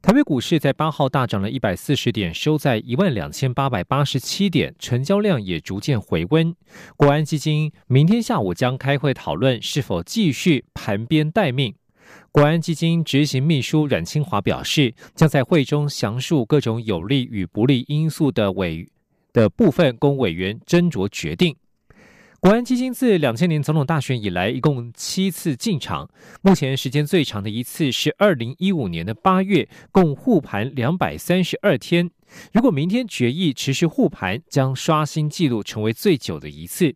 台北股市在八号大涨了一百四十点，收在一万两千八百八十七点，成交量也逐渐回温。国安基金明天下午将开会讨论是否继续盘边待命。国安基金执行秘书阮清华表示，将在会中详述各种有利与不利因素的委的部分，供委员斟酌决定。国安基金自两千年总统大选以来，一共七次进场。目前时间最长的一次是二零一五年的八月，共护盘两百三十二天。如果明天决议持续护盘，将刷新纪录，成为最久的一次。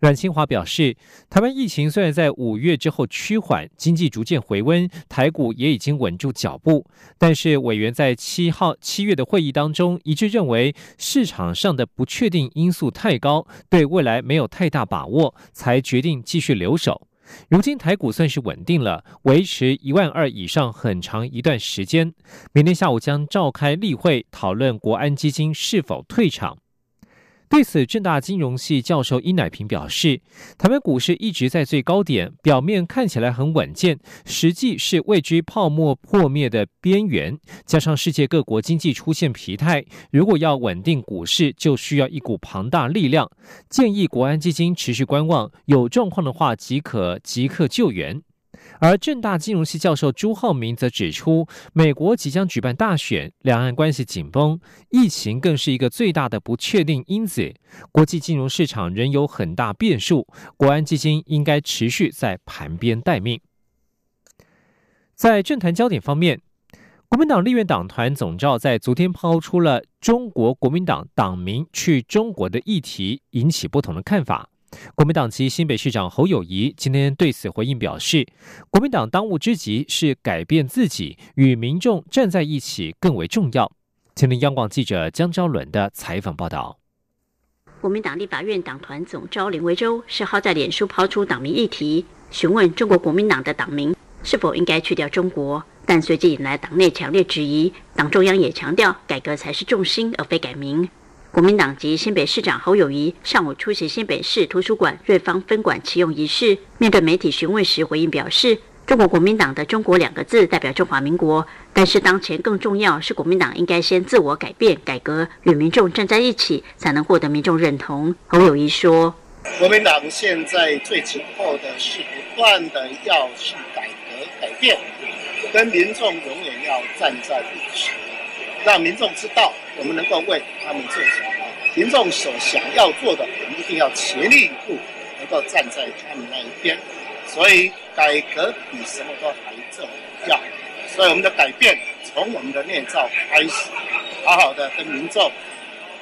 阮清华表示，台湾疫情虽然在五月之后趋缓，经济逐渐回温，台股也已经稳住脚步，但是委员在七号七月的会议当中一致认为，市场上的不确定因素太高，对未来没有太大把握，才决定继续留守。如今台股算是稳定了，维持一万二以上很长一段时间。明天下午将召开例会，讨论国安基金是否退场。对此，正大金融系教授殷乃平表示，台湾股市一直在最高点，表面看起来很稳健，实际是位居泡沫破灭的边缘。加上世界各国经济出现疲态，如果要稳定股市，就需要一股庞大力量。建议国安基金持续观望，有状况的话即可即刻救援。而正大金融系教授朱浩明则指出，美国即将举办大选，两岸关系紧绷，疫情更是一个最大的不确定因子。国际金融市场仍有很大变数，国安基金应该持续在盘边待命。在政坛焦点方面，国民党立院党团总召在昨天抛出了中国国民党党民去中国的议题，引起不同的看法。国民党籍新北市长侯友谊今天对此回应表示，国民党当务之急是改变自己，与民众站在一起更为重要。听听央广记者江昭伦的采访报道。国民党立法院党团总召林维洲十号在脸书抛出党名议题，询问中国国民党的党名是否应该去掉中国，但随即引来党内强烈质疑。党中央也强调，改革才是重心，而非改名。国民党籍新北市长侯友谊上午出席新北市图书馆瑞芳分馆启用仪式，面对媒体询问时回应表示：“中国国民党的‘中国’两个字代表中华民国，但是当前更重要是国民党应该先自我改变、改革，与民众站在一起，才能获得民众认同。”侯友谊说：“国民党现在最紧迫的是不断的要去改革、改变，跟民众永远要站在一起。”让民众知道我们能够为他们做什么，民众所想要做的，我们一定要全力以赴，能够站在他们那一边。所以改革比什么都还重要。所以我们的改变从我们的内造开始，好好的跟民众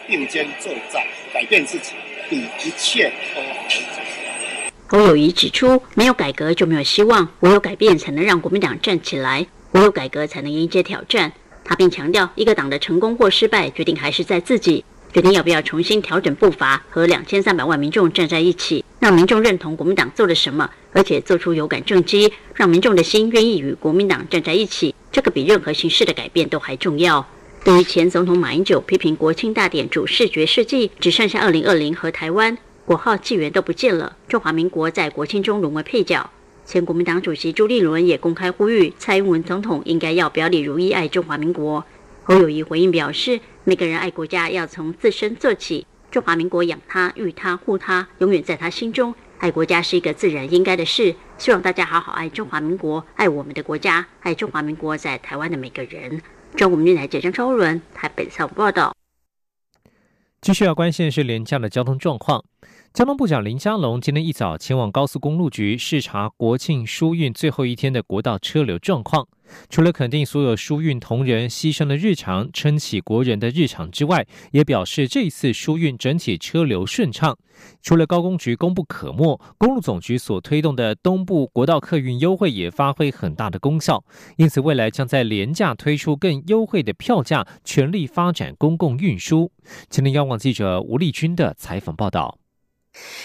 并肩作战，改变自己比一切都还重要。侯友谊指出，没有改革就没有希望，唯有改变才能让国民党站起来，唯有改革才能迎接挑战。他并强调，一个党的成功或失败，决定还是在自己，决定要不要重新调整步伐，和两千三百万民众站在一起，让民众认同国民党做了什么，而且做出有感政绩，让民众的心愿意与国民党站在一起，这个比任何形式的改变都还重要。对于前总统马英九批评国庆大典主视觉设计只剩下二零二零和台湾国号纪元都不见了，中华民国在国庆中沦为配角。前国民党主席朱立伦也公开呼吁，蔡英文总统应该要表里如一，爱中华民国。侯友谊回应表示，每个人爱国家要从自身做起，中华民国养他、育他、护他，永远在他心中。爱国家是一个自然应该的事，希望大家好好爱中华民国，爱我们的国家，爱中华民国在台湾的每个人。中国民台记者张超伦台北采访报道。继续要关心的是廉价的交通状况。交通部长林佳龙今天一早前往高速公路局视察国庆疏运最后一天的国道车流状况。除了肯定所有疏运同仁牺牲的日常、撑起国人的日常之外，也表示这一次疏运整体车流顺畅。除了高工局功不可没，公路总局所推动的东部国道客运优惠也发挥很大的功效。因此，未来将在廉价推出更优惠的票价，全力发展公共运输。今天，央广记者吴丽君的采访报道。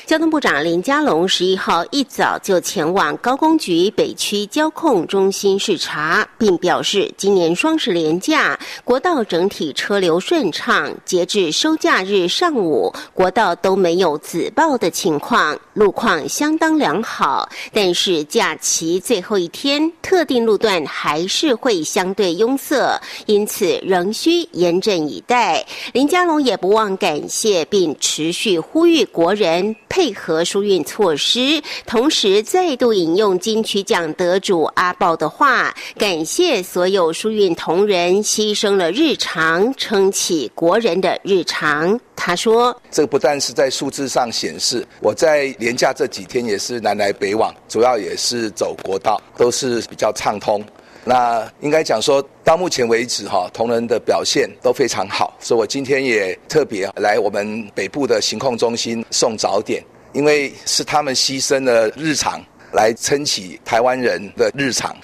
交通部长林佳龙十一号一早就前往高工局北区交控中心视察，并表示，今年双十连假国道整体车流顺畅，截至收假日上午，国道都没有紫爆的情况，路况相当良好。但是假期最后一天，特定路段还是会相对拥塞，因此仍需严阵以待。林佳龙也不忘感谢并持续呼吁国人。配合疏运措施，同时再度引用金曲奖得主阿豹的话，感谢所有疏运同仁牺牲了日常，撑起国人的日常。他说：“这不但是在数字上显示，我在年假这几天也是南来北往，主要也是走国道，都是比较畅通。那应该讲说到目前为止，哈，同仁的表现都非常好，所以我今天也特别来我们北部的行控中心送早点。”因为是他们牺牲了日常。来撑起台湾人的日常。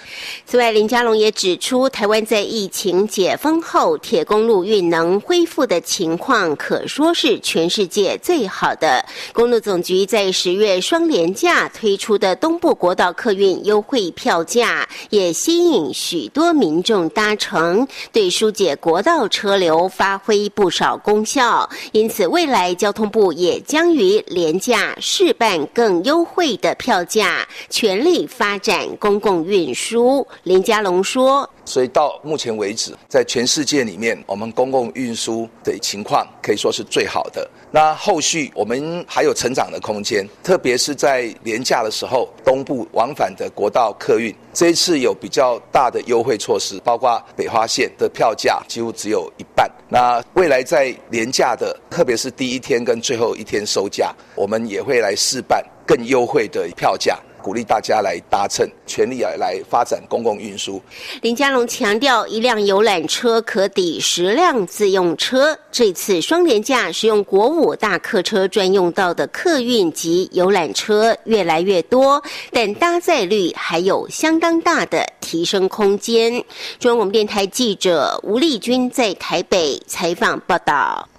此外，林佳龙也指出，台湾在疫情解封后，铁公路运能恢复的情况，可说是全世界最好的。公路总局在十月双连假推出的东部国道客运优惠票价，也吸引许多民众搭乘，对疏解国道车流发挥不少功效。因此，未来交通部也将于廉价试办更优惠的票价。全力发展公共运输，林佳龙说。所以到目前为止，在全世界里面，我们公共运输的情况可以说是最好的。那后续我们还有成长的空间，特别是在廉价的时候，东部往返的国道客运，这一次有比较大的优惠措施，包括北花线的票价几乎只有一半。那未来在廉价的，特别是第一天跟最后一天收价，我们也会来试办更优惠的票价。鼓励大家来搭乘，全力啊来发展公共运输。林佳龙强调，一辆游览车可抵十辆自用车。这次双联价使用国五大客车专用道的客运及游览车越来越多，但搭载率还有相当大的提升空间。中央广播电台记者吴丽君在台北采访报道。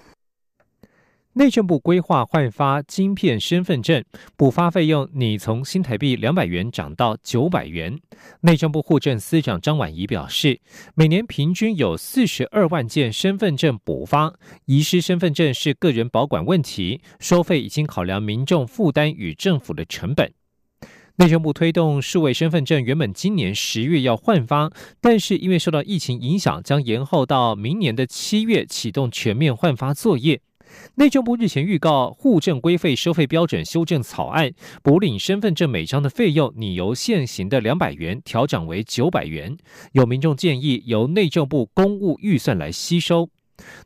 内政部规划换发晶片身份证补发费用拟从新台币两百元涨到九百元。内政部户政司长张婉仪表示，每年平均有四十二万件身份证补发，遗失身份证是个人保管问题，收费已经考量民众负担与政府的成本。内政部推动数位身份证，原本今年十月要换发，但是因为受到疫情影响，将延后到明年的七月启动全面换发作业。内政部日前预告户政规费收费标准修正草案，补领身份证每张的费用拟由现行的两百元调整为九百元。有民众建议由内政部公务预算来吸收。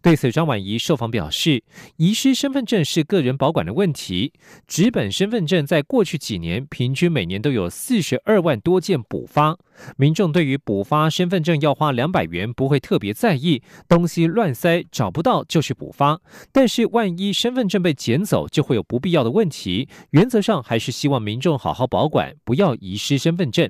对此，张婉仪受访表示，遗失身份证是个人保管的问题。纸本身份证在过去几年平均每年都有四十二万多件补发，民众对于补发身份证要花两百元不会特别在意，东西乱塞找不到就去补发。但是万一身份证被捡走，就会有不必要的问题。原则上还是希望民众好好保管，不要遗失身份证。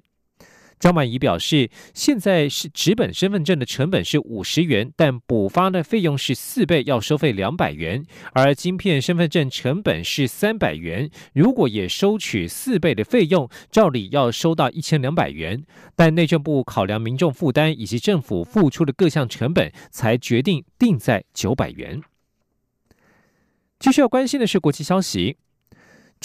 张满仪表示，现在是纸本身份证的成本是五十元，但补发的费用是四倍，要收费两百元；而晶片身份证成本是三百元，如果也收取四倍的费用，照理要收到一千两百元。但内政部考量民众负担以及政府付出的各项成本，才决定定在九百元。继续要关心的是国际消息。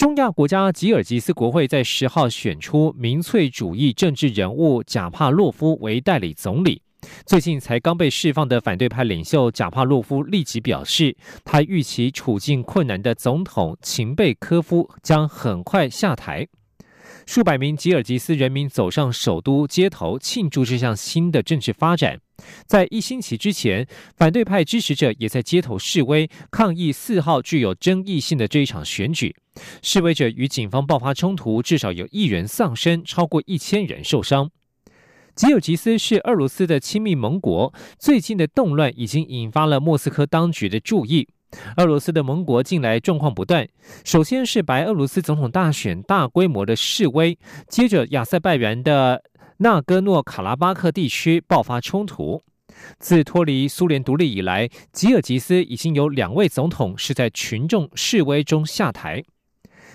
中亚国家吉尔吉斯国会在十号选出民粹主义政治人物贾帕洛夫为代理总理。最近才刚被释放的反对派领袖贾帕洛夫立即表示，他预期处境困难的总统秦贝科夫将很快下台。数百名吉尔吉斯人民走上首都街头庆祝这项新的政治发展。在一星期之前，反对派支持者也在街头示威抗议四号具有争议性的这一场选举。示威者与警方爆发冲突，至少有一人丧生，超过一千人受伤。吉尔吉斯是俄罗斯的亲密盟国，最近的动乱已经引发了莫斯科当局的注意。俄罗斯的盟国近来状况不断，首先是白俄罗斯总统大选大规模的示威，接着亚塞拜然的纳戈诺卡拉巴克地区爆发冲突。自脱离苏联独立以来，吉尔吉斯已经有两位总统是在群众示威中下台。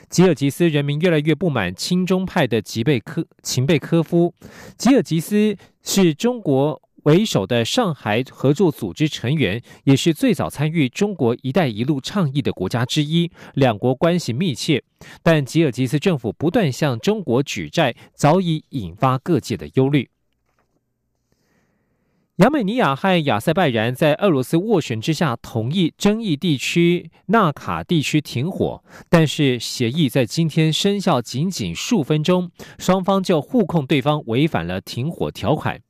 吉尔吉斯人民越来越不满亲中派的吉贝科秦贝科夫。吉尔吉斯是中国为首的上海合作组织成员，也是最早参与中国“一带一路”倡议的国家之一，两国关系密切。但吉尔吉斯政府不断向中国举债，早已引发各界的忧虑。亚美尼亚和亚塞拜然在俄罗斯斡旋之下同意争议地区纳卡地区停火，但是协议在今天生效仅仅数分钟，双方就互控对方违反了停火条款。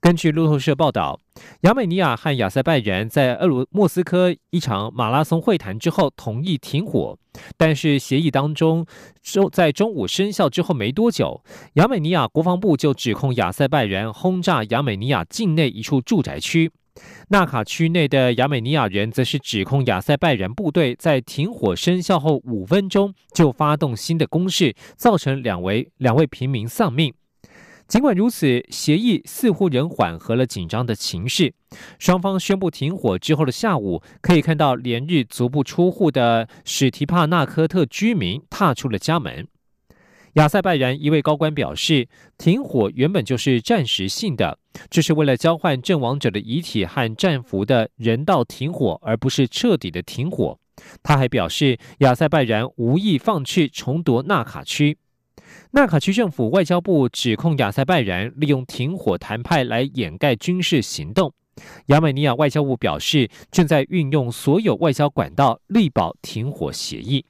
根据路透社报道，亚美尼亚和亚塞拜然在俄罗莫斯科一场马拉松会谈之后同意停火，但是协议当中中在中午生效之后没多久，亚美尼亚国防部就指控亚塞拜然轰炸亚美尼亚境内一处住宅区。纳卡区内的亚美尼亚人则是指控亚塞拜然部队在停火生效后五分钟就发动新的攻势，造成两位两位平民丧命。尽管如此，协议似乎仍缓和了紧张的情势。双方宣布停火之后的下午，可以看到连日足不出户的史提帕纳科特居民踏出了家门。亚塞拜然一位高官表示，停火原本就是暂时性的，这是为了交换阵亡者的遗体和战俘的人道停火，而不是彻底的停火。他还表示，亚塞拜然无意放弃重夺纳卡区。纳卡区政府外交部指控亚塞拜然利用停火谈判来掩盖军事行动。亚美尼亚外交部表示，正在运用所有外交管道力保停火协议。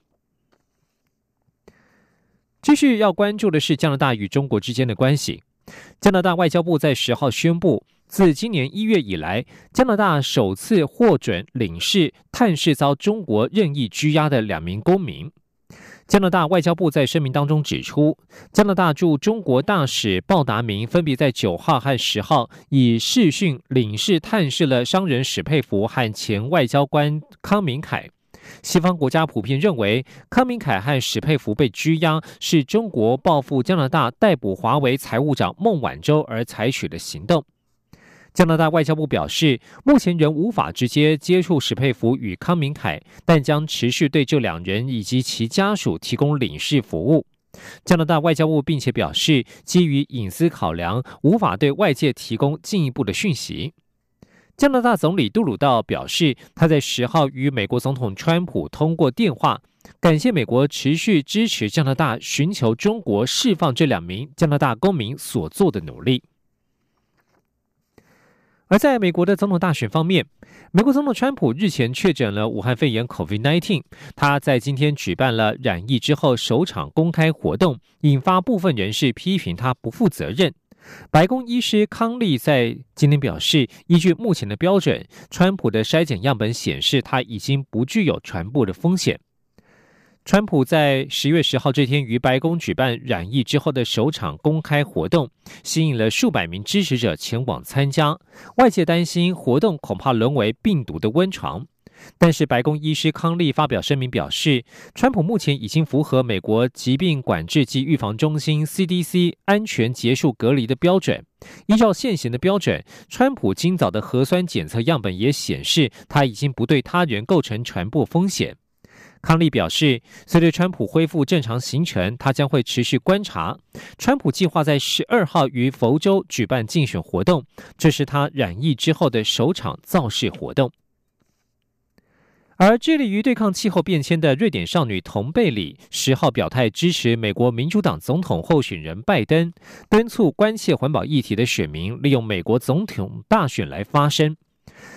继续要关注的是加拿大与中国之间的关系。加拿大外交部在十号宣布，自今年一月以来，加拿大首次获准领事探视遭中国任意拘押的两名公民。加拿大外交部在声明当中指出，加拿大驻中国大使鲍达明分别在九号和十号以视讯领事探视了商人史佩福和前外交官康明凯。西方国家普遍认为，康明凯和史佩福被拘押是中国报复加拿大逮捕华为财务长孟晚舟而采取的行动。加拿大外交部表示，目前仍无法直接接触史佩福与康明凯，但将持续对这两人以及其家属提供领事服务。加拿大外交部并且表示，基于隐私考量，无法对外界提供进一步的讯息。加拿大总理杜鲁道表示，他在十号与美国总统川普通过电话，感谢美国持续支持加拿大寻求中国释放这两名加拿大公民所做的努力。而在美国的总统大选方面，美国总统川普日前确诊了武汉肺炎 （COVID-19），他在今天举办了染疫之后首场公开活动，引发部分人士批评他不负责任。白宫医师康利在今天表示，依据目前的标准，川普的筛检样本显示他已经不具有传播的风险。川普在十月十号这天于白宫举办染疫之后的首场公开活动，吸引了数百名支持者前往参加。外界担心活动恐怕沦为病毒的温床，但是白宫医师康利发表声明表示，川普目前已经符合美国疾病管制及预防中心 （CDC） 安全结束隔离的标准。依照现行的标准，川普今早的核酸检测样本也显示他已经不对他人构成传播风险。康利表示，随着川普恢复正常行程，他将会持续观察。川普计划在十二号于佛州举办竞选活动，这是他染疫之后的首场造势活动。而致力于对抗气候变迁的瑞典少女童贝里十号表态支持美国民主党总统候选人拜登，敦促关切环保议题的选民利用美国总统大选来发声。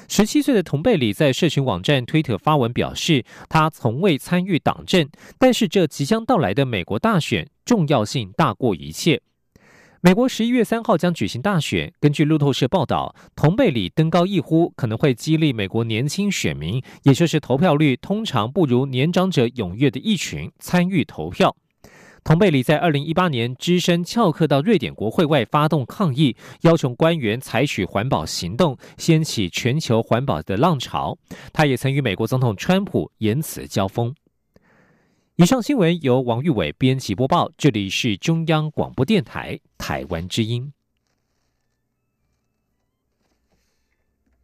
十七岁的童贝里在社群网站推特发文表示，他从未参与党政，但是这即将到来的美国大选重要性大过一切。美国十一月三号将举行大选，根据路透社报道，童贝里登高一呼，可能会激励美国年轻选民，也就是投票率通常不如年长者踊跃的一群参与投票。同贝里在二零一八年只身翘课到瑞典国会外发动抗议，要求官员采取环保行动，掀起全球环保的浪潮。他也曾与美国总统川普言辞交锋。以上新闻由王玉伟编辑播报，这里是中央广播电台台湾之音。